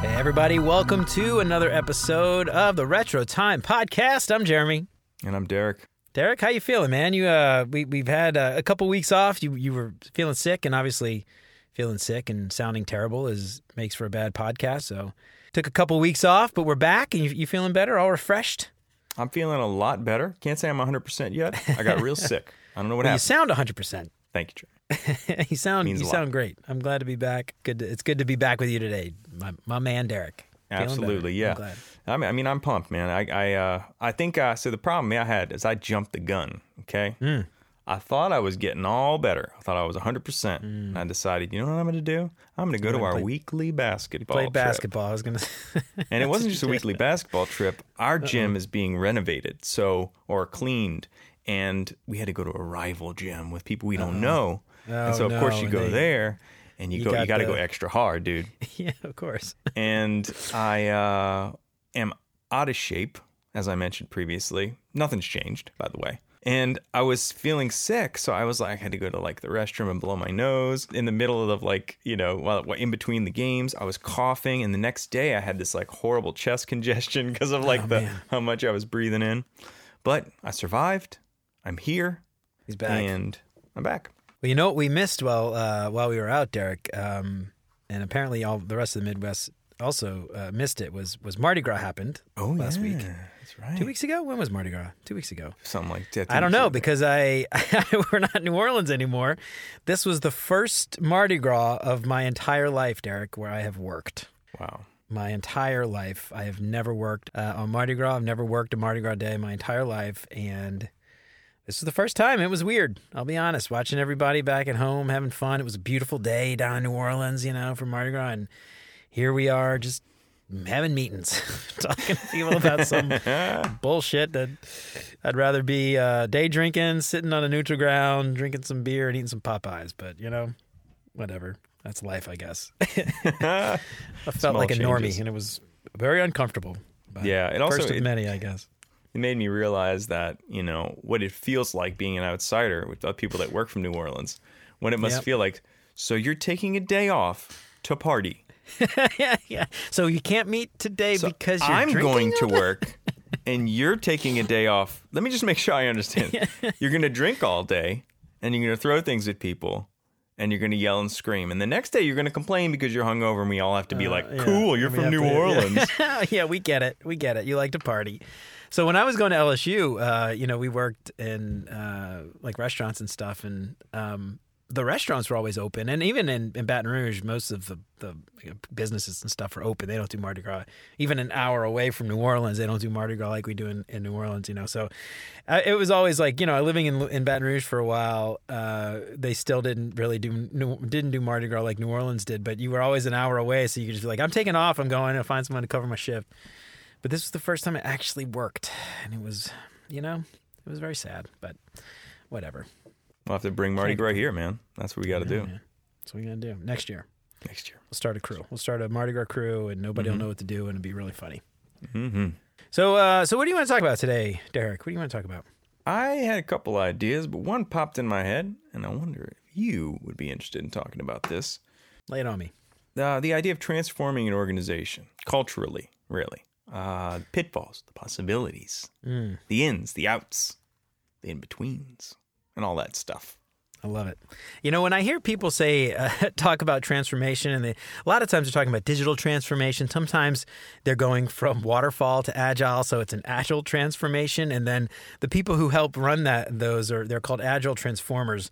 Hey, everybody, welcome to another episode of the Retro Time Podcast. I'm Jeremy. And I'm Derek. Derek, how you feeling, man? You uh, we we've had uh, a couple weeks off. You you were feeling sick, and obviously, feeling sick and sounding terrible is makes for a bad podcast. So, took a couple weeks off, but we're back, and you, you feeling better, all refreshed. I'm feeling a lot better. Can't say I'm 100% yet. I got real sick. I don't know what Well, you happened. sound 100. percent Thank you, Jeremy. You sound you sound great. I'm glad to be back. Good. To, it's good to be back with you today, my my man Derek. Absolutely, I'm yeah. glad. I mean, I mean, I'm pumped, man. I, I, uh, I think. Uh, so the problem I had is I jumped the gun. Okay. Hmm. I thought I was getting all better. I thought I was 100. Hmm. percent And I decided, you know what I'm going to do? I'm going to go to our play- weekly basketball. Trip. basketball. I was gonna. And it wasn't just a weekly basketball trip. Our gym is being renovated, so or cleaned, and we had to go to a rival gym with people we don't know. And so of Oh, course you go they- there, and you, you go. got You got to the- go extra hard, dude. yeah, of course. and I uh, am out of shape, as I mentioned previously. Nothing's changed, by the way. And I was feeling sick, so I was like, I had to go to like the restroom and blow my nose in the middle of like, you know, while in between the games. I was coughing, and the next day I had this like horrible chest congestion because of like the Oh, man. how much I was breathing in. But I survived. I'm here, He's back. and I'm back. Well, you know what we missed while uh, while we were out, Derek, um, and apparently all the rest of the Midwest also uh, missed it. Was was Mardi Gras happened oh, last week? That's right. Two weeks ago? When was Mardi Gras? Two weeks ago. Something like that. I don't know because I we're not in New Orleans anymore. This was the first Mardi Gras of my entire life, Derek, where I have worked. Wow. My entire life, I have never worked uh, on Mardi Gras. I've never worked a Mardi Gras day my entire life, and this was the first time. It was weird. I'll be honest. Watching everybody back at home having fun. It was a beautiful day down in New Orleans, you know, for Mardi Gras, and here we are just having meetings, talking to people about some bullshit that I'd rather be uh, day drinking, sitting on a neutral ground, drinking some beer and eating some Popeyes. But you know, whatever. That's life, I guess. I felt Small like a normie, and it was very uncomfortable. Yeah, it also- first of it- many, I guess. It made me realize that you know what it feels like being an outsider with the people that work from New Orleans. What it must Yep. feel like. So you're taking a day off to party. yeah, yeah. So you can't meet today So because you're I'm drinking going to work, and you're taking a day off. Let me just make sure I understand. You're going to drink all day, and you're going to throw things at people. And you're going to yell and scream. And the next day, you're going to complain because you're hungover, and we all have to be like, Uh, Yeah. cool, you're We from New to- yeah. Orleans. Yeah. we get it. We get it. You like to party. So when I was going to LSU, uh, you know, we worked in uh, like restaurants and stuff, and um, the restaurants were always open. And even in, in Baton Rouge, most of the, the businesses and stuff are open. They don't do Mardi Gras. Even an hour away from New Orleans, they don't do Mardi Gras like we do in, in New Orleans, you know. So uh, it was always like, you know, living in in Baton Rouge for a while, uh, they still didn't really do didn't do Mardi Gras like New Orleans did. But you were always an hour away, so you could just be like, I'm taking off. I'm going to find someone to cover my shift. But this was the first time it actually worked, and it was, you know, it was very sad. But whatever. We'll have to bring Mardi Gras here, man. That's what we got to do man. That's what we're gonna do next year. next year. We'll start a crew. We'll start a Mardi Gras crew, and nobody Mm-hmm. will know what to do, and it'll be really funny. hmm So, uh, so what do you want to talk about today, Derek? What do you want to talk about? I had a couple ideas, but one popped in my head, and I wonder if you would be interested in talking about this. Lay it on me. Uh, the idea of transforming an organization culturally, really. Uh, the pitfalls, the possibilities, Mm. the ins, the outs, the in betweens, and all that stuff. I love it. You know, when I hear people say uh, talk about transformation, and they, a lot of times they're talking about digital transformation. Sometimes they're going from waterfall to agile, so it's an agile transformation. And then the people who help run that those are they're called agile transformers.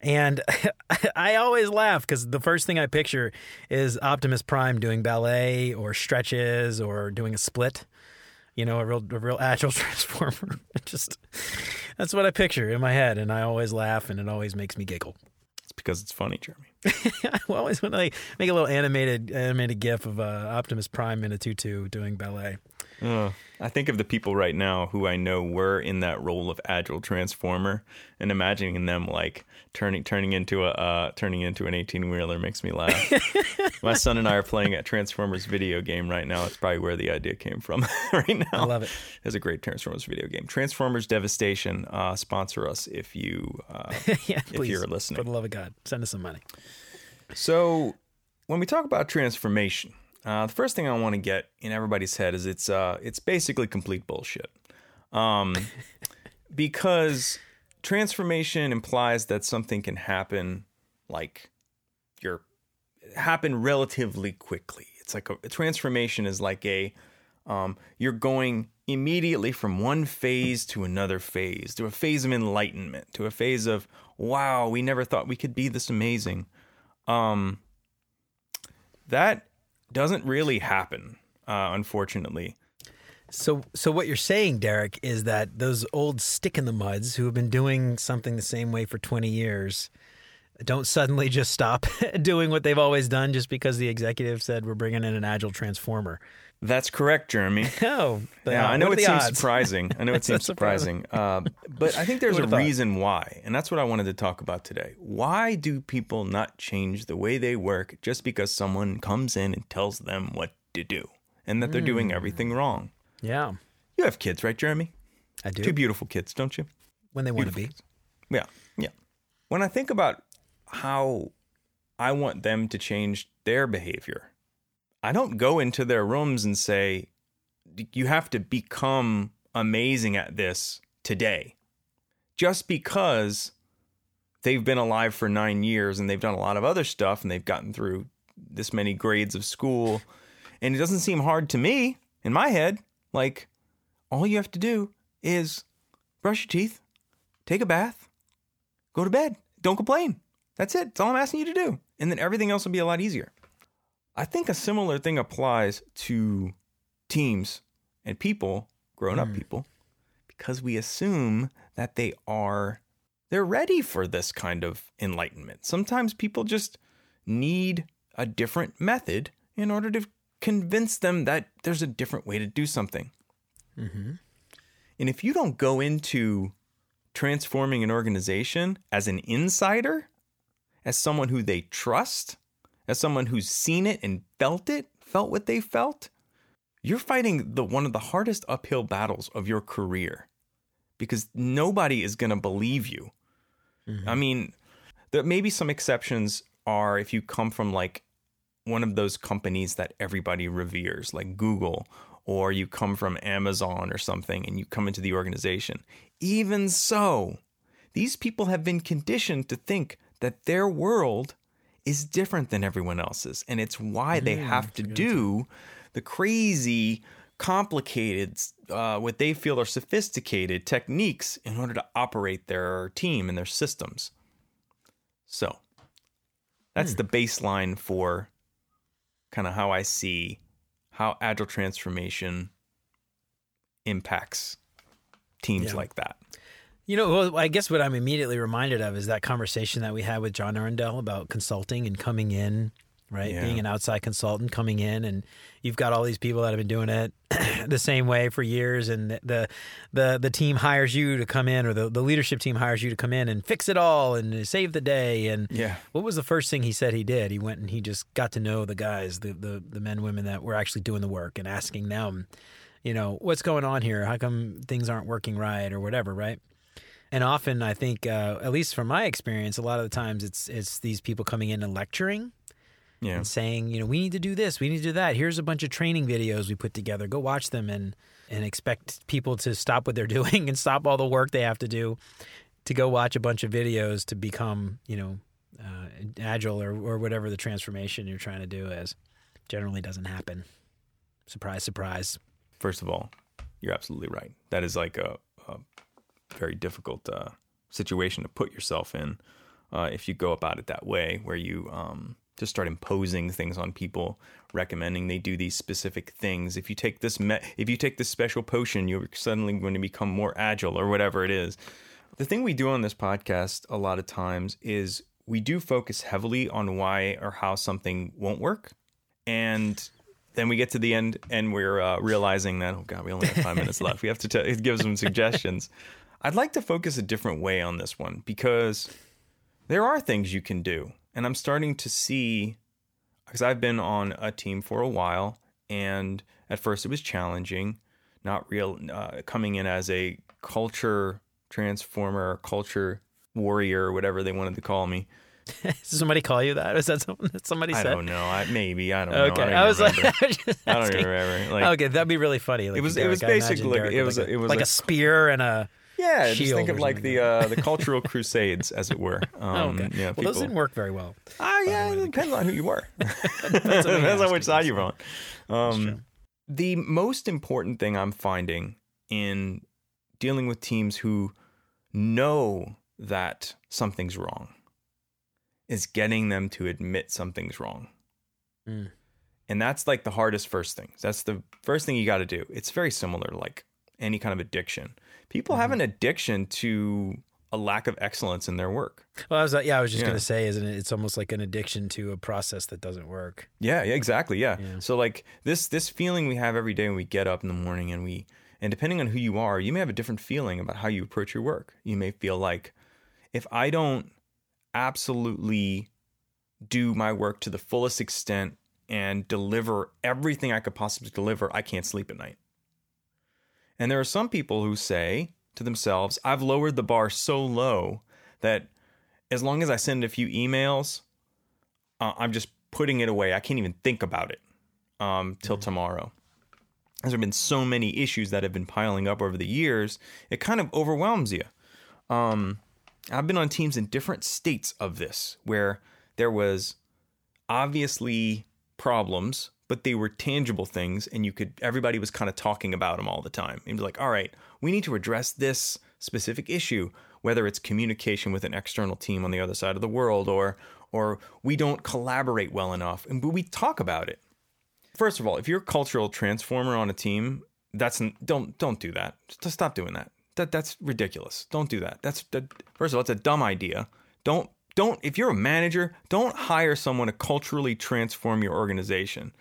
And I always laugh because the first thing I picture is Optimus Prime doing ballet or stretches or doing a split. You know, a real, a real agile transformer. Just that's what I picture in my head, and I always laugh, and it always makes me giggle. It's because it's funny, Jeremy. I always want to like, make a little animated animated gif of uh, Optimus Prime in a tutu doing ballet. Uh, I think of the people right now who I know were in that role of agile transformer, and imagining them like turning turning into a uh, turning into an eighteen wheeler makes me laugh. My son and I are playing a Transformers video game right now. That's probably where the idea came from. right now, I love it. It's a great Transformers video game. Transformers Devastation. Uh, sponsor us if you uh, yeah, if please. you're For listening. the love of God, send us some money. So when we talk about transformation, uh, the first thing I want to get in everybody's head is it's uh, it's basically complete bullshit. Um, because transformation implies that something can happen like you're happen relatively quickly. It's like a, a transformation is like a um, you're going immediately from one phase to another phase, to a phase of enlightenment, to a phase of wow, we never thought we could be this amazing. Um, that doesn't really happen, uh, unfortunately. So, so what you're saying, Derek, is that those old stick in the muds who have been doing something the same way for 20 years don't suddenly just stop doing what they've always done just because the executive said we're bringing in an agile transformer. That's correct, Jeremy. Oh, yeah, I know it seems odds? surprising. I know it seems surprising, uh, but I think there's a thought? reason why, and that's what I wanted to talk about today. Why do people not change the way they work just because someone comes in and tells them what to do, and that they're Hmm. doing everything wrong? Yeah, You have kids, right, Jeremy? I do. Two beautiful kids, don't you? when they want to be. Yeah, yeah. When I think about how I want them to change their behavior, I don't go into their rooms and say, you have to become amazing at this today. Just because they've been alive for nine years and they've done a lot of other stuff and they've gotten through this many grades of school. And it doesn't seem hard to me in my head. Like, all you have to do is brush your teeth, take a bath, go to bed. Don't complain. That's it. That's all I'm asking you to do. And then everything else will be a lot easier. I think a similar thing applies to teams and people, grown up hmm. people, because we assume that they are they're ready for this kind of enlightenment. Sometimes people just need a different method in order to convince them that there's a different way to do something. Mm-hmm. And if you don't go into transforming an organization as an insider, as someone who they trust, as someone who's seen it and felt it, felt what they felt, you're fighting the one of the hardest uphill battles of your career because nobody is going to believe you. I mm-hmm. mean, there maybe some exceptions are if you come from like one of those companies that everybody reveres, like Google, or you come from Amazon or something and you come into the organization. Even so, these people have been conditioned to think that their world is different than everyone else's. And it's why they have to do the crazy, complicated, uh, what they feel are sophisticated techniques in order to operate their team and their systems. So that's the baseline for kind of how I see how agile transformation impacts teams Yeah. like that. You know, well, I guess what I'm immediately reminded of is that conversation that we had with John Arundel about consulting and coming in, right? Yeah. Being an outside consultant coming in, and you've got all these people that have been doing it the same way for years, and the the the team hires you to come in, or the, the leadership team hires you to come in and fix it all and save the day. And Yeah. what was the first thing he said he did? He went and he just got to know the guys, the the, the men, women that were actually doing the work, and asking them, you know, what's going on here? How come things aren't working right, or whatever, right? And often, I think, uh, at least from my experience, a lot of the times it's it's these people coming in and lecturing Yeah. and saying, you know, we need to do this, we need to do that. Here's a bunch of training videos we put together. Go watch them and and expect people to stop what they're doing and stop all the work they have to do to go watch a bunch of videos to become, you know, uh, agile or or whatever the transformation you're trying to do is. Generally, doesn't happen. Surprise, surprise. First of all, you're absolutely right. That is like a, a very difficult uh, situation to put yourself in uh, if you go about it that way, where you um, just start imposing things on people, recommending they do these specific things. If you take this, me- if you take this special potion, you're suddenly going to become more agile, or whatever it is. The thing we do on this podcast a lot of times is we do focus heavily on why or how something won't work, and then we get to the end and we're uh, realizing that oh god we only have five minutes left we have to t- give some suggestions i'd like to focus a different way on this one because there are things you can do and i'm starting to see because i've been on a team for a while and at first it was challenging not real uh, coming in as a culture transformer culture warrior whatever they wanted to call me Did somebody call you that? Was that something that somebody said? I don't know. I, maybe I don't Okay, know. I, I, was remember. like, I was I don't even remember. Like, okay, that'd be really funny. Like was- it was basically- Derek it was like a- it was like like- a spear and a. yeah, just think of like the uh, the cultural crusades, as it were. Um, Oh, okay. Yeah, well, people. those didn't work very well. Ah, yeah, it depends on who you were. Depends depends on who you on ask, which side you're on. Um, the most important thing I'm finding in dealing with teams who know that something's wrong is getting them to admit something's wrong. Mm. And that's like the hardest first thing. That's the first thing you got to do. It's very similar to like any kind of addiction. People have Mm-hmm. an addiction to a lack of excellence in their work. Well, I was uh, yeah, I was just Yeah. gonna say, isn't it? It's almost like an addiction to a process that doesn't work. Yeah, yeah, exactly. Yeah. Yeah. So like this this feeling we have every day when we get up in the morning and we and depending on who you are, you may have a different feeling about how you approach your work. You may feel like if I don't absolutely do my work to the fullest extent and deliver everything I could possibly deliver, I can't sleep at night. And there are some people who say to themselves, I've lowered the bar so low that as long as I send a few emails, uh, I'm just putting it away. I can't even think about it um, till tomorrow. There have been so many issues that have been piling up over the years, it kind of overwhelms you. Um, I've been on teams in different states of this where there was obviously problems, but they were tangible things, and you could everybody was kind of talking about them all the time. And be like, all right, we need to address this specific issue, whether it's communication with an external team on the other side of the world, or or we don't collaborate well enough, and but we talk about it. First of all, if you're a cultural transformer on a team, that's don't don't do that. Just stop doing that. That that's ridiculous. Don't do that. That's that, first of all, it's a dumb idea. Don't don't if you're a manager, don't hire someone to culturally transform your organization.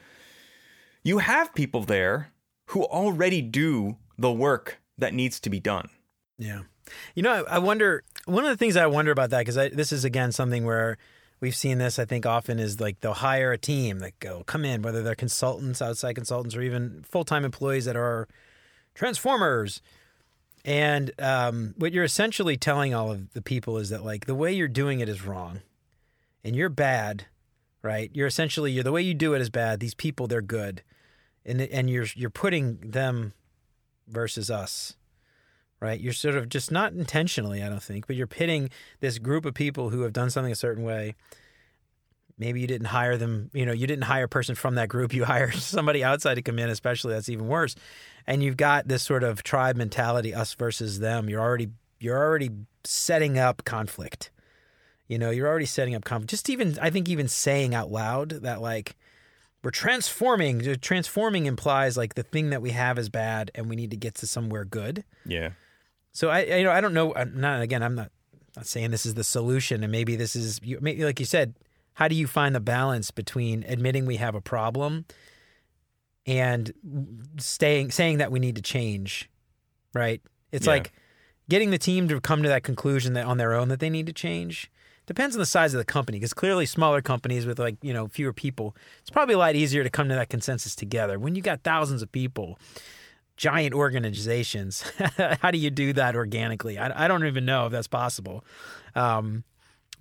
You have people there who already do the work that needs to be done. Yeah. You know, I, I wonder. One of the things I wonder about that because this is again something where we've seen this. I think often is like they'll hire a team that go come in, whether they're consultants, outside consultants, or even full time employees that are transformers. And um, what you're essentially telling all of the people is that like the way you're doing it is wrong, and you're bad, right? You're essentially you're the way you do it is bad. These people they're good, and and you're you're putting them versus us right? You're sort of just not intentionally, I don't think, but you're pitting this group of people who have done something a certain way. Maybe you didn't hire them, you know, you didn't hire a person from that group. You hired somebody outside to come in, especially that's even worse. And you've got this sort of tribe mentality, us versus them. You're already you're already setting up conflict. You know, you're already setting up conflict. Just even I think even saying out loud that like we're transforming. Uh, transforming implies like the thing that we have is bad and we need to get to somewhere good. Yeah. So I, you know, I don't know. I'm not again. I'm not not saying this is the solution, and maybe this is you- maybe like you said. How do you find the balance between admitting we have a problem and staying saying that we need to change? Right. It's Yeah. like getting the team to come to that conclusion that on their own that they need to change. Depends on the size of the company because clearly smaller companies with like you know fewer people, it's probably a lot easier to come to that consensus together. When you got thousands of people, giant organizations. How do you do that organically? I, I don't even know if that's possible. Um,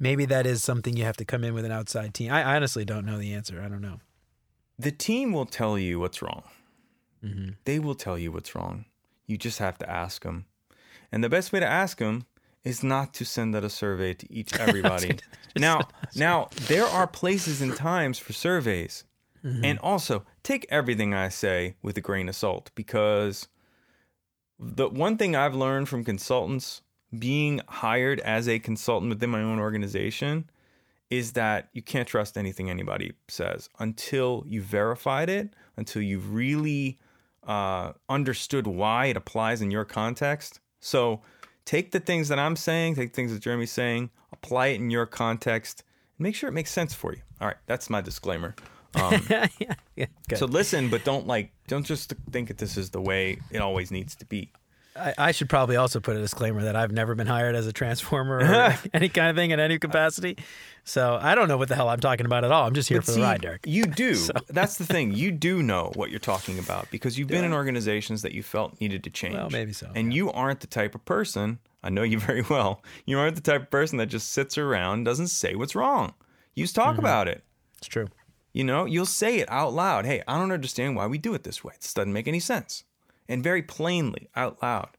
maybe that is something you have to come in with an outside team. I, I honestly don't know the answer. I don't know. The team will tell you what's wrong. Mm-hmm. They will tell you what's wrong. You just have to ask them. And the best way to ask them is not to send out a survey to each everybody. now, now there are places and times for surveys. And also, take everything I say with a grain of salt because the one thing I've learned from consultants being hired as a consultant within my own organization is that you can't trust anything anybody says until you've verified it, until you've really uh, understood why it applies in your context. So take the things that I'm saying, take the things that Jeremy's saying, apply it in your context, and make sure it makes sense for you. All right, that's my disclaimer. Um, yeah, yeah, so listen, but don't like, don't just think that this is the way it always needs to be. I, I should probably also put a disclaimer that I've never been hired as a transformer or any kind of thing in any capacity. So I don't know what the hell I'm talking about at all. I'm just here for see, the ride, Derek. You do. That's the thing. You do know what you're talking about because you've been in organizations that you felt needed to change. Well, maybe so, And you aren't the type of person. I know you very well. You aren't the type of person that just sits around, doesn't say what's wrong. You just talk mm-hmm. about it. It's true. You know, you'll say it out loud. Hey, I don't understand why we do it this way. This doesn't make any sense. And very plainly out loud.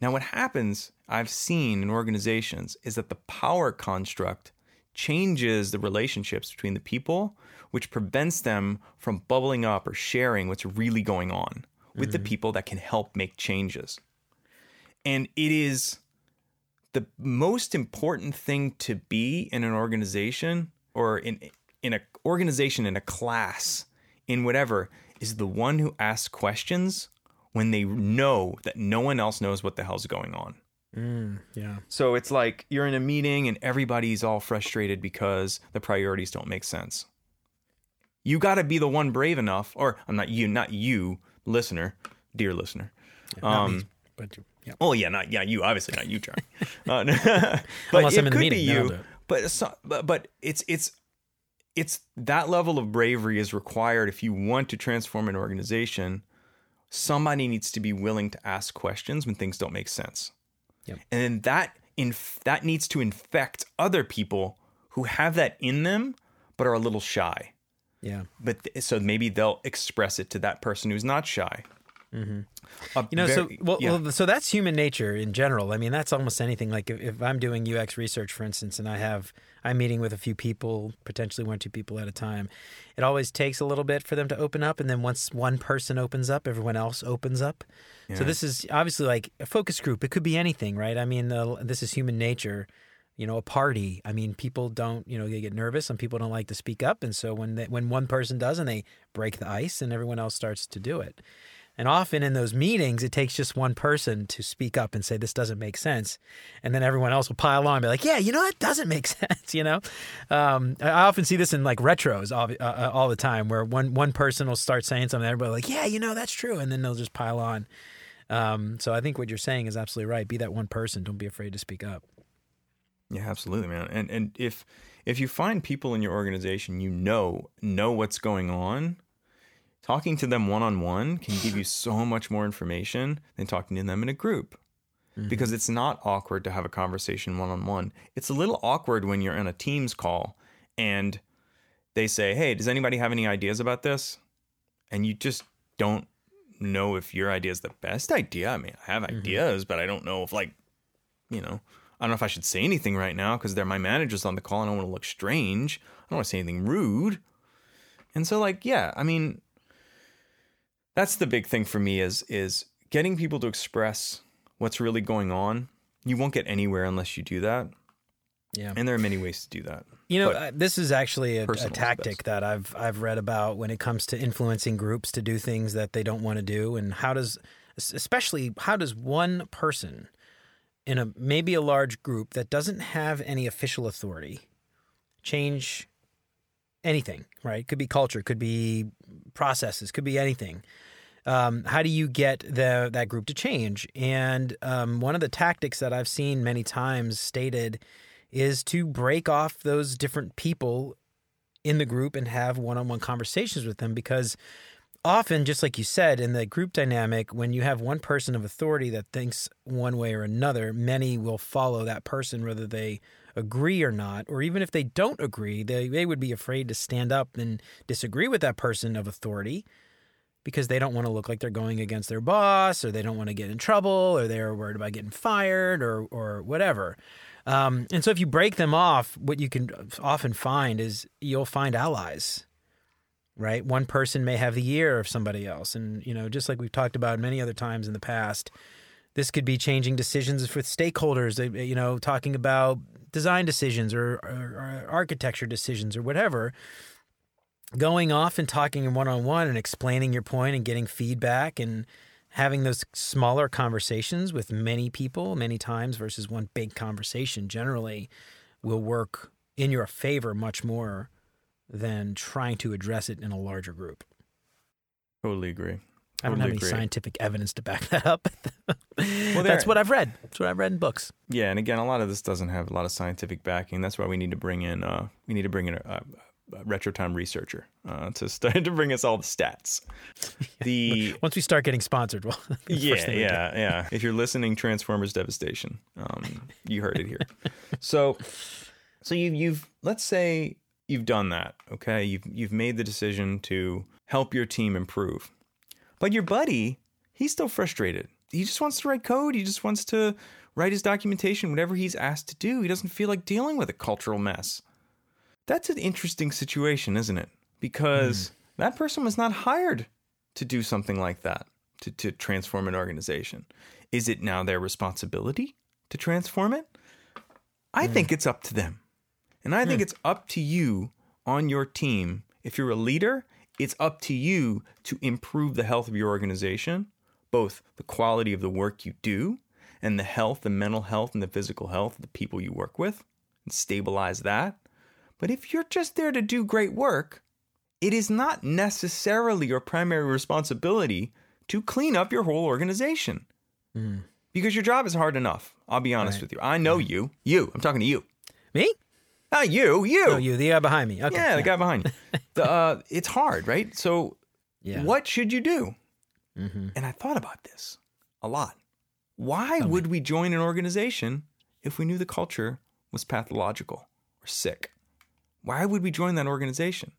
Now, what happens, I've seen in organizations, is that the power construct changes the relationships between the people, which prevents them from bubbling up or sharing what's really going on with the mm-hmm. people that can help make changes. And it is the most important thing to be in an organization or in in a organization in a class in whatever is the one who asks questions when they know that no one else knows what the hell's going on. Mm, yeah. So it's like you're in a meeting and everybody's all frustrated because the priorities don't make sense. You got to be the one brave enough, or I'm not you, not you, listener, dear listener. Not Um, me, but you- yeah. Oh yeah, not yeah, you obviously not you, Charlie. Uh, but Unless it I'm in the could meeting, be you. But, so, but but it's it's it's that level of bravery is required if you want to transform an organization. Somebody needs to be willing to ask questions when things don't make sense, Yep. and then that inf- that needs to infect other people who have that in them but are a little shy. Yeah. But th- so maybe they'll express it to that person who's not shy. Mm-hmm. You know, so well, yeah. well, so that's human nature in general. I mean, that's almost anything. Like if, if I'm doing UX research, for instance, and I have I'm meeting with a few people, potentially one or two people at a time, it always takes a little bit for them to open up, and then once one person opens up, everyone else opens up. So this is obviously like a focus group. It could be anything, right? I mean, uh, this is human nature. You know, a party. I mean, people don't. You know, they get nervous. Some people don't like to speak up, and so when they, when one person does, and they break the ice, and everyone else starts to do it. And often in those meetings, it takes just one person to speak up and say, this doesn't make sense. And then everyone else will pile on and be like, yeah, you know, that doesn't make sense, you know? Um, I often see this in like retros all, uh, uh, all the time where one, one person will start saying something, everybody like, yeah, you know, that's true. And then they'll just pile on. Um, so I think what you're saying is absolutely right. Be that one person. Don't be afraid to speak up. Yeah, absolutely, man. And and if if you find people in your organization you know know what's going on, talking to them one on one can give you so much more information than talking to them in a group. Mm-hmm. Because it's not awkward to have a conversation one on one. It's a little awkward when you're on a Teams call and they say, "Hey, does anybody have any ideas about this?" And you just don't know if your idea is the best idea. I mean, I have mm-hmm. ideas, but I don't know if like you know, I don't know if I should say anything right now because they're my managers on the call and I don't want to look strange. I don't want to say anything rude. And so like, yeah, I mean that's the big thing for me is is getting people to express what's really going on. You won't get anywhere unless you do that. Yeah. And there are many ways to do that. You know, uh, this is actually a, a personal is the tactic that I've I've read about when it comes to influencing groups to do things that they don't want to do, and how does, especially how does one person in a maybe a large group that doesn't have any official authority change anything? Right? Could be culture, could be processes, could be anything. Um, how do you get the that group to change? And um, one of the tactics that I've seen many times stated is to break off those different people in the group and have one-on-one conversations with them because often just like you said in the group dynamic when you have one person of authority that thinks one way or another many will follow that person whether they agree or not or even if they don't agree they, they would be afraid to stand up and disagree with that person of authority because they don't want to look like they're going against their boss or they don't want to get in trouble or they're worried about getting fired or or whatever. Um, and so if you break them off, what you can often find is you'll find allies. Right? One person may have the ear of somebody else. And, you know, just like we've talked about many other times in the past, this could be changing decisions with stakeholders, uh, you know, talking about design decisions or, or, or architecture decisions or whatever going off and talking one on one and explaining your point and getting feedback and having those smaller conversations with many people many times versus one big conversation generally will work in your favor much more than trying to address it in a larger group. Totally agree. I don't have any scientific evidence to back that up. well, That's what I've read. That's what I've read in books. Yeah, and again, a lot of this doesn't have a lot of scientific backing. That's why we need to bring in uh, we need to bring in a, a retro time researcher uh, to start to bring us all the stats. The Once we start getting sponsored, well, yeah, we yeah, yeah. If you're listening, Transformers Devastation, um, you heard it here. so, so you, you've let's say you've done that. Okay, you've you've made the decision to help your team improve, but your buddy, he's still frustrated. He just wants to write code. He just wants to write his documentation, whatever he's asked to do. He doesn't feel like dealing with a cultural mess. That's an interesting situation, isn't it? Because hmm. that person was not hired to do something like that, to, to transform an organization. Is it now their responsibility to transform it? I think hmm. it's up to them. And I think hmm. it's up to you on your team. If you're a leader, it's up to you to improve the health of your organization, both the quality of the work you do and the health, the mental health, and the physical health of the people you work with, and stabilize that. But if you're just there to do great work, it is not necessarily your primary responsibility to clean up your whole organization. Mm. Because your job is hard enough. I'll be honest Right. with you. I know you. You. I'm talking to you. Me? Not you. You. Oh, you, the guy behind me. Okay. yeah, the guy behind you. the, uh, it's hard, right? So, Yeah. what should you do? Mm-hmm. And I thought about this a lot. Why would we join an organization if we knew the culture was pathological or sick? Why would we join that organization?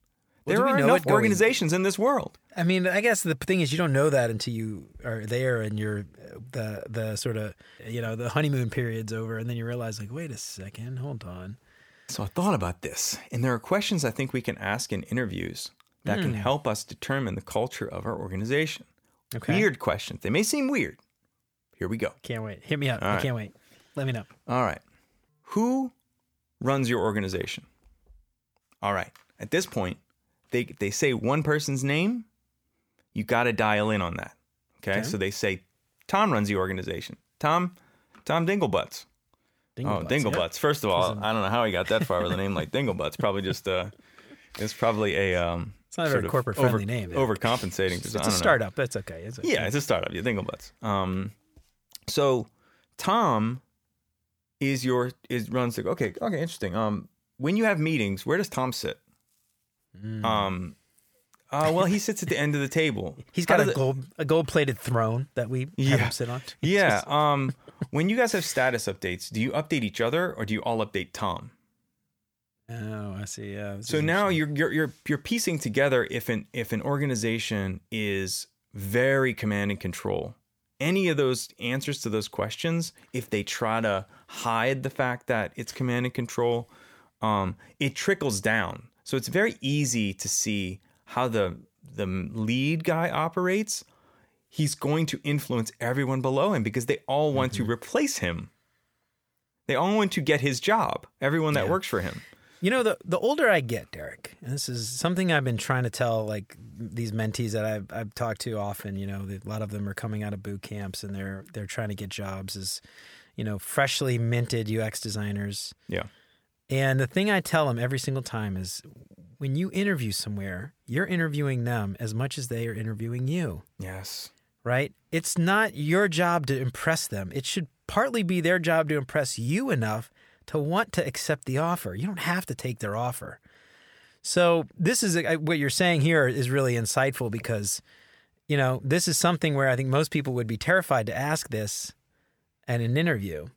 Well, there are enough organizations in this world. I mean, I guess the thing is, you don't know that until you are there and you're the the sort of you know the honeymoon period's over, and then you realize like, wait a second, hold on. So I thought about this, and there are questions I think we can ask in interviews that Hmm. can help us determine the culture of our organization. Okay. Weird questions. They may seem weird. Here we go. Can't wait. Hit me up. All I right. can't wait. Let me know. All right. Who runs your organization? All right. At this point, they they say one person's name, you got to dial in on that. Okay? Okay. So they say Tom runs the organization. Tom Tom Dinglebutts. Oh, Dinglebutts, Dinglebutts. First of all, I don't know how he got that far with a name like Dinglebutts. Probably just uh it's probably a um It's not a very of corporate-friendly name. Overcompensating. It's I a don't know. startup. That's okay. It's okay. Yeah, it's a startup. Yeah, Dinglebutts. Um, so Tom is your is runs the okay okay interesting. Um, when you have meetings, where does Tom sit? Mm. Um, uh, well, he sits at the end of the table. He's got a does it- gold a gold plated throne that we have Yeah. him sit on. Yeah. Um, when you guys have status updates, do you update each other or do you all update Tom? Oh, I see. Yeah. So now you're you're you're you're piecing together if an if an organization is very command and control. Any of those answers to those questions, if they try to hide the fact that it's command and control, um, it trickles down. So it's very easy to see how the the lead guy operates. He's going to influence everyone below him because they all want Mm-hmm. to replace him. They all want to get his job. Everyone that Yeah. works for him. You know, the the older I get, Derek, and this is something I've been trying to tell like these mentees that I've I've talked to often. You know, a lot of them are coming out of boot camps and they're they're trying to get jobs as, you know, freshly minted UX designers. Yeah. And the thing I tell them every single time is, when you interview somewhere, you're interviewing them as much as they are interviewing you. Yes. Right? It's not your job to impress them. It should partly be their job to impress you enough to want to accept the offer. You don't have to take their offer. So, this is what you're saying here is really insightful because, you know, this is something where I think most people would be terrified to ask this at an interview,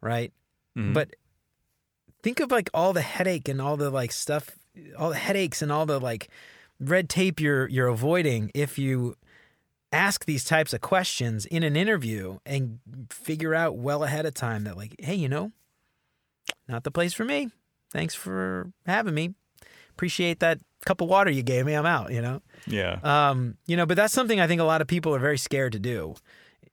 right? Mhm. But think of like all the headache and all the like stuff, all the headaches and all the like red tape you're you're avoiding if you ask these types of questions in an interview and figure out well ahead of time that like, hey, you know, not the place for me. Thanks for having me. Appreciate that cup of water you gave me. I'm out, you know. Yeah. Um, you know, but that's something I think a lot of people are very scared to do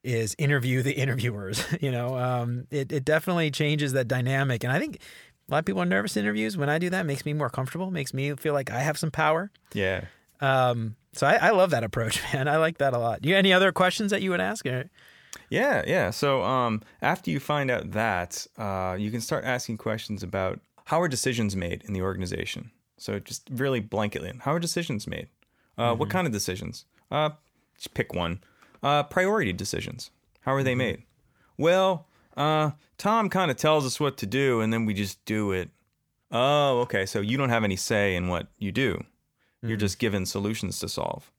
is interview the interviewers. you know, um, it, it definitely changes that dynamic. And I think a lot of people are nervous in interviews. When I do that, it makes me more comfortable, makes me feel like I have some power. yeah. Um, so I, I love that approach, man. I like that a lot. You any other questions that you would ask? Or- Yeah. Yeah. So um, after you find out that, uh, you can start asking questions about how are decisions made in the organization. So just really blanketly, how are decisions made? Uh, What kind of decisions? Uh, just pick one. Uh, priority decisions. How are they made? Well, uh, Tom kind of tells us what to do, and then we just do it. Oh, okay. So you don't have any say in what you do. You're Mm-hmm. just given solutions to solve.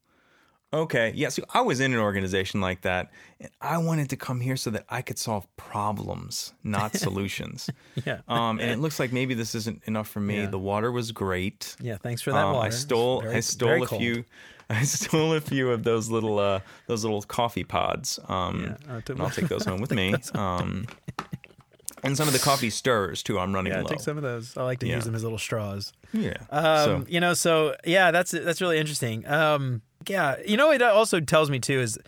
Okay. Yeah. So I was in an organization like that, and I wanted to come here so that I could solve problems, not solutions. Yeah. Um, and it looks like maybe this isn't enough for me. Yeah. The water was great. Yeah. Thanks for that Um, water. I stole very- I stole a cold. few I stole a few of those little uh those little coffee pods. Um Yeah, and I'll take those home with me. Um and some of the coffee stirrers too. I'm running Yeah, low. take some of those. I like to Yeah. use them as little straws. yeah. Um, so you know, so yeah, that's that's really interesting. Um, yeah, you know, it also tells me too is,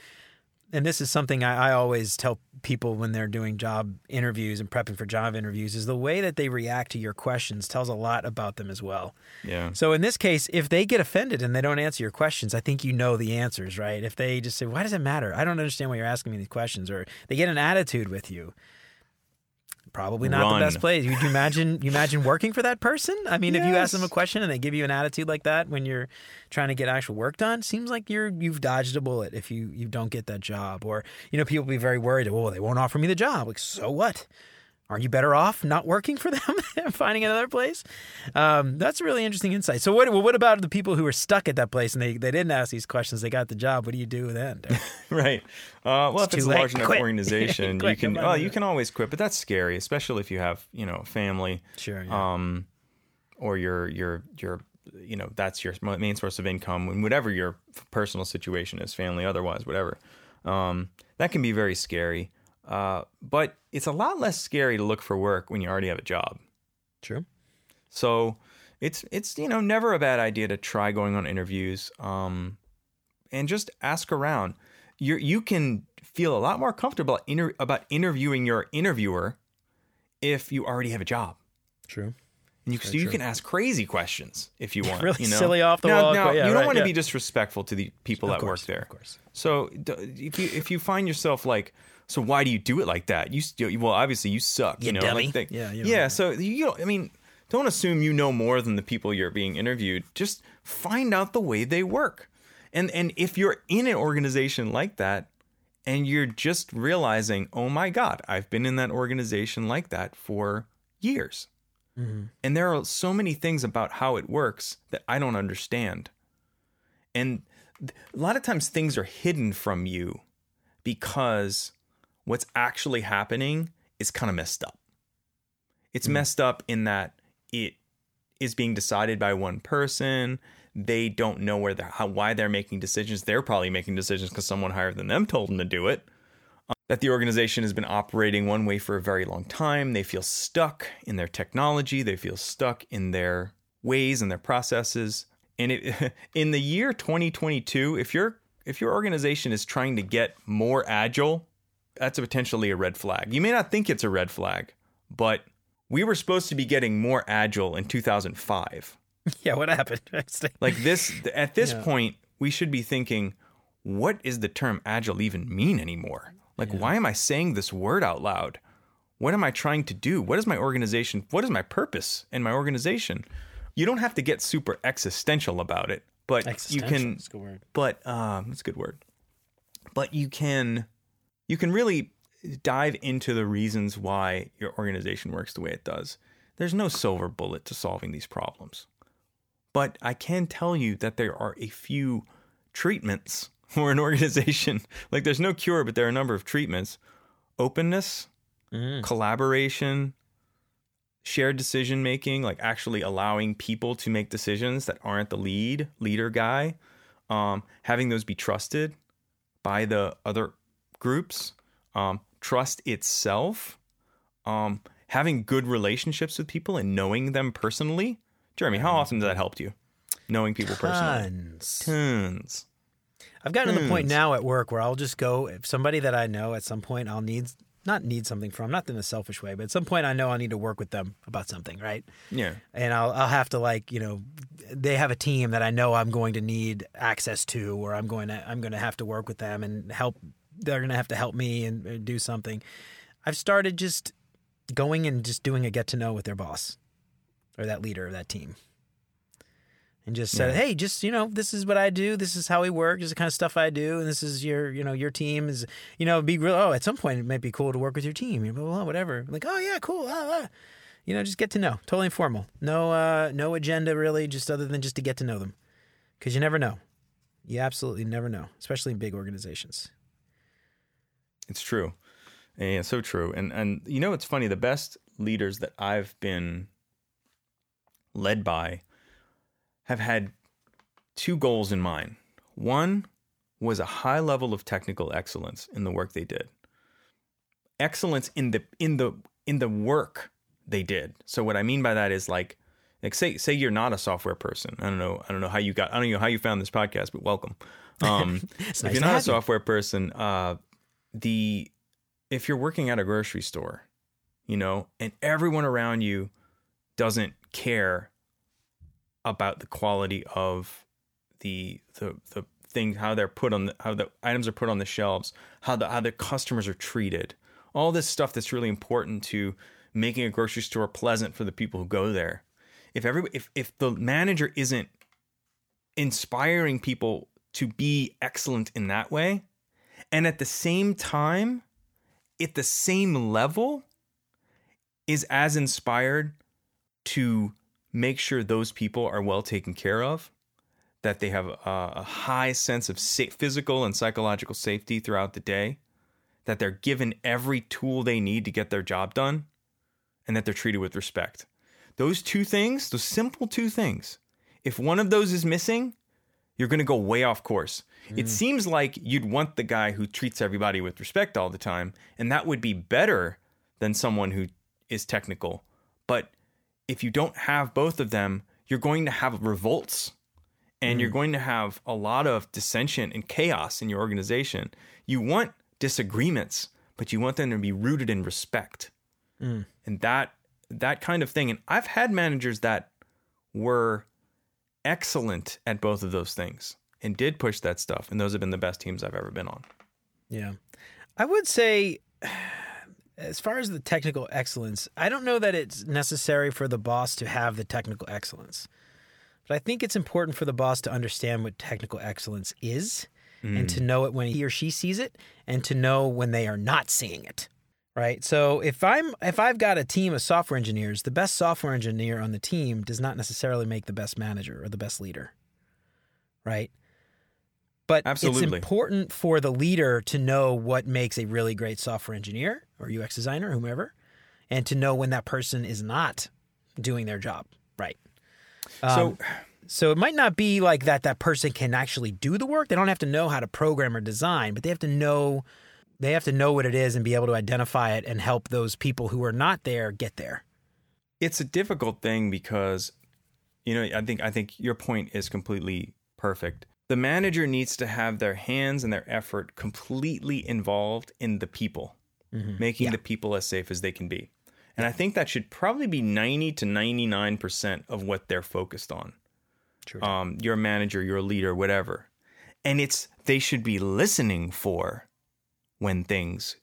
and this is something I, I always tell people when they're doing job interviews and prepping for job interviews is the way that they react to your questions tells a lot about them as well. yeah. So in this case, if they get offended and they don't answer your questions, I think you know the answers, right? If they just say, "Why does it matter? I don't understand why you're asking me these questions," or they get an attitude with you, probably not Run. the best place. You, you imagine you imagine working for that person? I mean, if you ask them a question and they give you an attitude like that when you're trying to get actual work done, seems like you're you've dodged a bullet if you you don't get that job. Or you know, people be very worried. Oh, they won't offer me the job. Like, so what? Aren't you better off not working for them and finding another place? Um, that's a really interesting insight. So, what, well, what about the people who are stuck at that place and they, they didn't ask these questions? They got the job. What do you do then? Right. Uh, well, It's if it's a large enough Quit. organization, you can well, you can always quit, but that's scary, especially if you have you know family. sure. Yeah. um, or your your your you know that's your main source of income and whatever your personal situation is, family, otherwise, whatever. Um, that can be very scary. Uh, but it's a lot less scary to look for work when you already have a job. True. So it's it's you know never a bad idea to try going on interviews um, and just ask around. You you can feel a lot more comfortable inter- about interviewing your interviewer if you already have a job. True. And you, so you can ask crazy questions if you want. Really you know? silly off the now, wall Now, yeah, you don't right, want to yeah. be disrespectful to the people Of that course, work there. Of course. So if you if you find yourself like, so why do you do it like that? You well, obviously you suck. You, You know, dummy. like Yeah, yeah. know. So you don't. I mean, don't assume you know more than the people you're being interviewed. Just find out the way they work, and and if you're in an organization like that. And you're just realizing, oh my God, I've been in that organization like that for years. Mm-hmm. And there are so many things about how it works that I don't understand. And a lot of times things are hidden from you because what's actually happening is kind of messed up. It's mm. messed up in that it is being decided by one person. They don't know where they're, how, why they're making decisions. They're probably making decisions because someone higher than them told them to do it um, that the organization has been operating one way for a very long time. They feel stuck in their technology, they feel stuck in their ways and their processes. And it, in the year 2022, if your if your organization is trying to get more agile, that's a potentially a red flag. You may not think it's a red flag, but we were supposed to be getting more agile in 2005 Yeah. What happened? like this at this Yeah. point we should be thinking what is the term agile even mean anymore like why am i saying this word out loud what am i trying to do what is my organization what is my purpose in my organization you don't have to get super existential about it but you can That's a good word. but um that's a good word but you can you can really dive into the reasons why your organization works the way it does. There's no silver bullet to solving these problems. But i can tell you that there are a few treatments for an organization. Like there's no cure but there are a number of treatments. Openness Mm. collaboration shared decision making like actually allowing people to make decisions that aren't the lead leader guy um, having those be trusted by the other groups um, trust itself um, having good relationships with people and knowing them personally. Jeremy how often has that helped you? Knowing people personally. Tons. tons. I've gotten to the point now at work where I'll just go if somebody that I know at some point I'll need not need something from, not in a selfish way, but at some point I know I need to work with them about something, right? yeah. And I'll I'll have to like, you know, they have a team that I know I'm going to need access to or I'm going to I'm going to have to work with them and help they're going to have to help me and uh, do something. I've started just going and just doing a get to know with their boss or that leader of that team. And just said, Yeah. "Hey, just you know, this is what I do. This is how we work. This is the kind of stuff I do, and this is your, you know, your team is, you know, be real. Oh, at some point it might be cool to work with your team. Blah, blah, blah, whatever. Like, oh yeah, cool. Ah, ah. you know, just get to know. Totally informal. No, uh, no agenda really, just other than just to get to know them, because you never know. You absolutely never know, especially in big organizations. It's true. Yeah, so true. And and you know it's funny, the best leaders that I've been led by have had two goals in mind. One was a high level of technical excellence in the work they did. Excellence in the in the in the work they did. So what I mean by that is like like say say you're not a software person. I don't know I don't know how you got I don't know how you found this podcast, but welcome. Um, if nice you're not a have you. software person, uh, the if you're working at a grocery store, you know, and everyone around you doesn't care about the quality of the the the thing how they're put on the how the items are put on the shelves, how the how the customers are treated, all this stuff that's really important to making a grocery store pleasant for the people who go there. If every if if the manager isn't inspiring people to be excellent in that way, and at the same time, at the same level, is as inspired to make sure those people are well taken care of, that they have a, a high sense of sa- physical and psychological safety throughout the day, that they're given every tool they need to get their job done, and that they're treated with respect. Those two things, those simple two things, if one of those is missing, you're going to go way off course. It mm. seems like you'd want the guy who treats everybody with respect all the time, and that would be better than someone who is technical. But if you don't have both of them, you're going to have revolts and you're mm. going to have a lot of dissension and chaos in your organization. You want disagreements, but you want them to be rooted in respect. Mm. And that that kind of thing. And I've had managers that were excellent at both of those things and did push that stuff. And those have been the best teams I've ever been on. Yeah. I would say, as far as the technical excellence, I don't know that it's necessary for the boss to have the technical excellence. But I think it's important for the boss to understand what technical excellence is and mm. to know it when he or she sees it and to know when they are not seeing it. Right? So if I'm if I've got a team of software engineers, the best software engineer on the team does not necessarily make the best manager or the best leader. Right? But Absolutely. it's important for the leader to know what makes a really great software engineer or UX designer, whomever, and to know when that person is not doing their job right. so um, So it might not be like that that person can actually do the work. They don't have to know how to program or design, but they have to know they have to know what it is and be able to identify it and help those people who are not there get there. it's a difficult thing because you know i think i think your point is completely perfect the manager needs to have their hands and their effort completely involved in the people making Yeah. the people as safe as they can be and i think that should probably be 90 to 99% of what they're focused on True. um, you're manager you're leader whatever and it's they should be listening for when things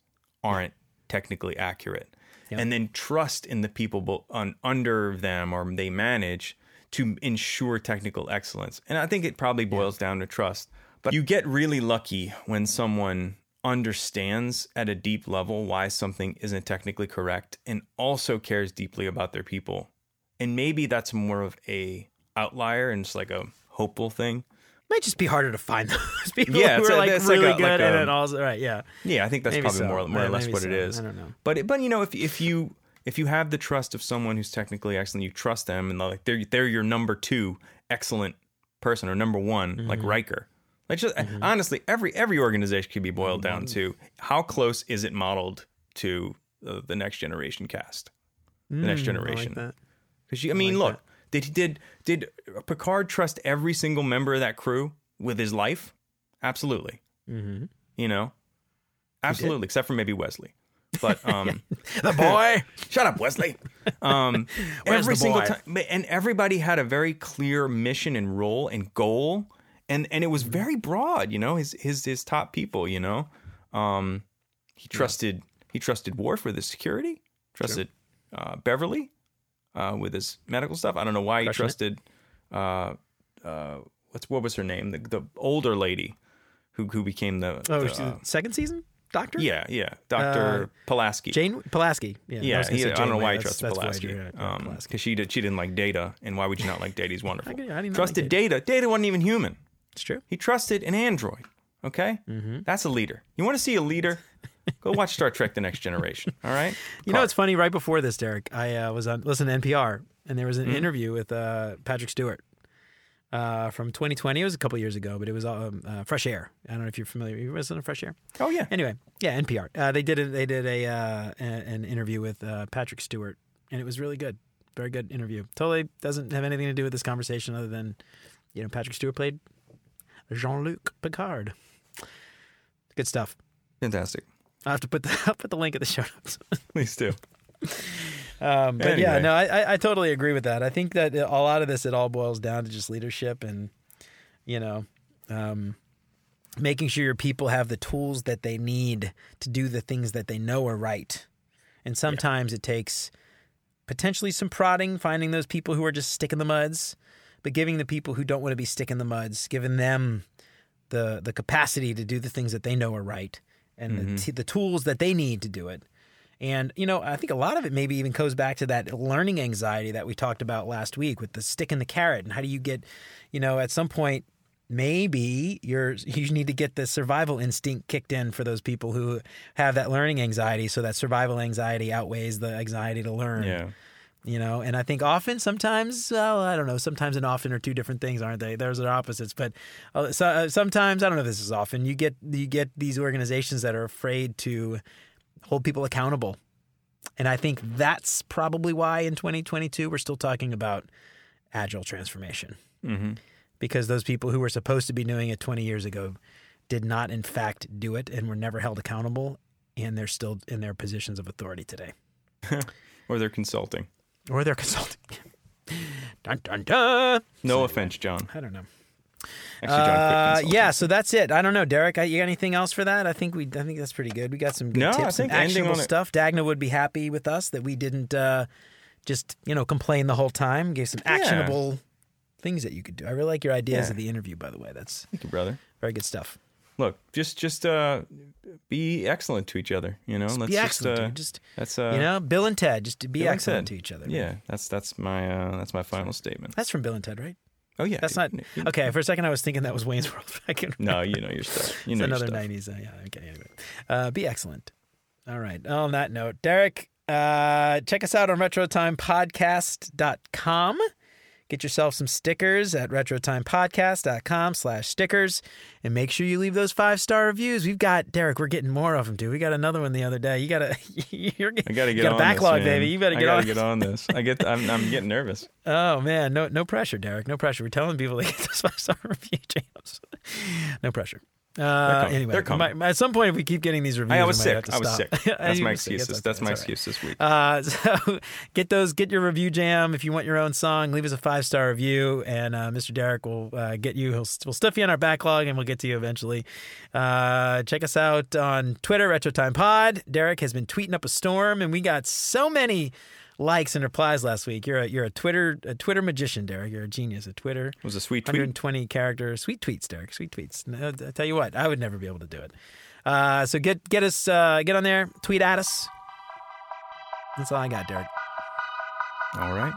aren't technically accurate. Yep. and then trust in the people on, under them or they manage to ensure technical excellence. And i think it probably boils down to trust. But you get really lucky when someone understands at a deep level why something isn't technically correct and also cares deeply about their people. And maybe that's more of a outlier and it's like a hopeful thing might just be harder to find those people Yeah, who are a- like it's like really a- good like at a- it. Also, right? Yeah. Yeah, I think that's Maybe probably so. more more or less what it so. is. I don't know. But but you know if if you if you have the trust of someone who's technically excellent, you trust them and like they're they're your number two excellent person or number one like Mm-hmm. Riker. Like just honestly, every every organization could be boiled down to how close is it modeled to uh, the next generation cast, the next Mm, I like generation. Because I mean, like look, did he did did Picard trust every single member of that crew with his life? Absolutely. Mm-hmm. You know, absolutely, except for maybe Wesley. But um, The boy. shut up, Wesley. Um, every single time, and everybody had a very clear mission and role and goal, and and it was Mm-hmm. very broad. You know, his his his top people. You know, um, he trusted he trusted Worf with his security, trusted uh, Beverly uh, with his medical stuff. I don't know why he Crusher trusted. Uh, uh, what's what was her name? The the older lady who who became the, Oh, the, uh, second season? doctor. Yeah, yeah, Doctor Pulaski. Jane Pulaski. Yeah, yeah, he- I don't know why he trusted Pulaski. Yeah, Um, because she did, she didn't like Data, and why would you not like Data? He's wonderful. I didn't Trusted like Data. Data wasn't even human. It's true. He trusted an android. Okay, mm-hmm. that's a leader. You want to see a leader? Go watch Star Trek: The Next Generation. All right. You know, it's funny. Right before this, Derek, I uh, was on listening to NPR, and there was an Mm-hmm. interview with uh, Patrick Stewart uh, from 2020. It was a couple years ago, but it was um, uh, Fresh Air. I don't know if you're familiar. You listen to Fresh Air? Oh yeah. Anyway, yeah, NPR. Uh, they did a, they did a, uh, an interview with uh, Patrick Stewart, and it was really good. Very good interview. Totally doesn't have anything to do with this conversation other than, you know, Patrick Stewart played Jean Luc Picard. Good stuff. Fantastic. I'll have to put the I'll put the link in the show notes. Please do. Um, but yeah, no, I, I- I totally agree with that. I think that a lot of this, it all boils down to just leadership and, you know, um, making sure your people have the tools that they need to do the things that they know are right. And sometimes it takes potentially some prodding, finding those people who are just sticking the muds, but giving the people who don't want to be sticking the muds, giving them the the capacity to do the things that they know are right and the, mm-hmm. t- the tools that they need to do it. And you know, I think a lot of it maybe even goes back to that learning anxiety that we talked about last week with the stick and the carrot and how do you get, you know, at some point maybe you're you need to get the survival instinct kicked in for those people who have that learning anxiety so that survival anxiety outweighs the anxiety to learn Yeah. You know? And i think often sometimes well i don't know sometimes and often are two different things aren't they? There's their opposites but uh, so, uh, sometimes i don't know if this is often you get you get these organizations that are afraid to hold people accountable. And i think that's probably why in 2022 we're still talking about agile transformation. Mm-hmm. because those people who were supposed to be doing it 20 years ago did not in fact do it and were never held accountable and they're still in their positions of authority today. Or they're consulting. Or they're consulting. Dun, dun, dun. No offense, John. i don't know. Actually, John uh, yeah so that's it. I don't know. Derek I- you got anything else for that? I think we i think that's pretty good. We got some good No, I tips think actionable stuff. Dagna would be happy with us that we didn't uh, just you know complain the whole time. Gave some actionable things that you could do. I really like your ideas Yeah. of the interview by the way. That's Thank you, brother. very good stuff Look, just just uh, be excellent to each other. You know, let's be just excellent uh, dude. just that's uh, you know bill and ted just to be Bill excellent to each other yeah, that's that's my uh, that's my final statement. that's from bill and ted right Oh yeah, that's not. Okay for a second i was thinking that was wayne's world I can No, you know your stuff. You know your another stuff. 90s uh, yeah okay anyway uh, be excellent all right on that note derek uh, check us out on retrotimepodcast.com get yourself some stickers at retrotimepodcast.com slash stickers and make sure you leave those five star reviews we've got derek we're getting more of them dude we got another one the other day you gotta you're I gotta you get got a on backlog this, baby you better get on get on this. I get. I'm, I'm getting nervous. Oh man, no no pressure, Derek. No pressure. We're telling people to get those five star review jams. no pressure. Uh, anyway, They're coming. my- at some point, if we keep getting these reviews, I, was sick. I was sick. That's my excuses. okay. That's my right. excuse this week. Uh, so get those, get your review jam. If you want your own song, leave us a five star review, and uh, Mr. Derek will uh, get you. He'll, we'll stuff you in our backlog, and we'll get to you eventually. Uh, check us out on Twitter, Retro Time Pod. Derek has been tweeting up a storm, and we got so many likes and replies last week. You're a you're a Twitter a Twitter magician, Derek. You're a genius. A Twitter. It was a sweet tweet. 120 character sweet tweets, Derek. Sweet tweets. No, I tell you what, I would never be able to do it. Uh, so get get us uh, get on there, tweet at us. That's all I got, Derek. All right.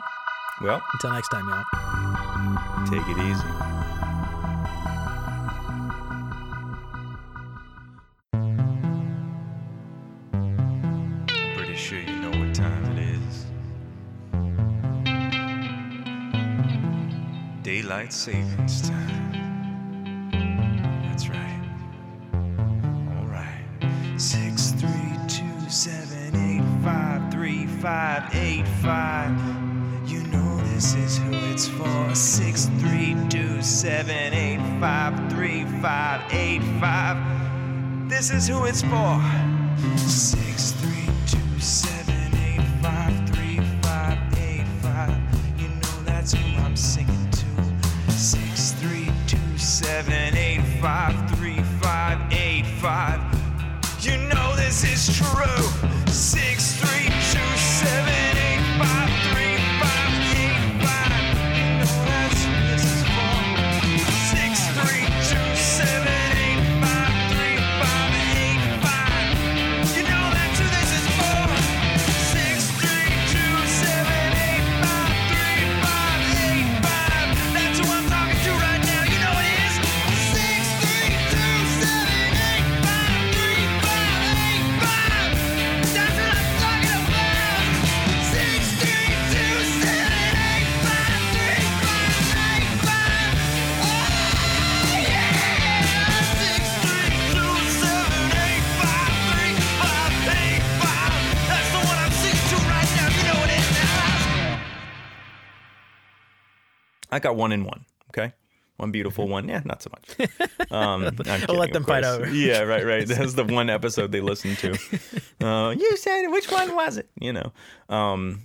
Well, Until next time, y'all. take it easy. Daylight savings time. That's right. All right. Six, three, two, seven, eight, five, three, five, eight, five. You know this is who it's for. Six, three, two, seven, eight, five, three, five, eight, five. This is who it's for. Six, got one in one. Okay. One beautiful one. Yeah, not so much. Um, I'm kidding, let them fight over. Yeah, right, right. That's the one episode they listened to. Uh, you said. Which one was it? You know. Um,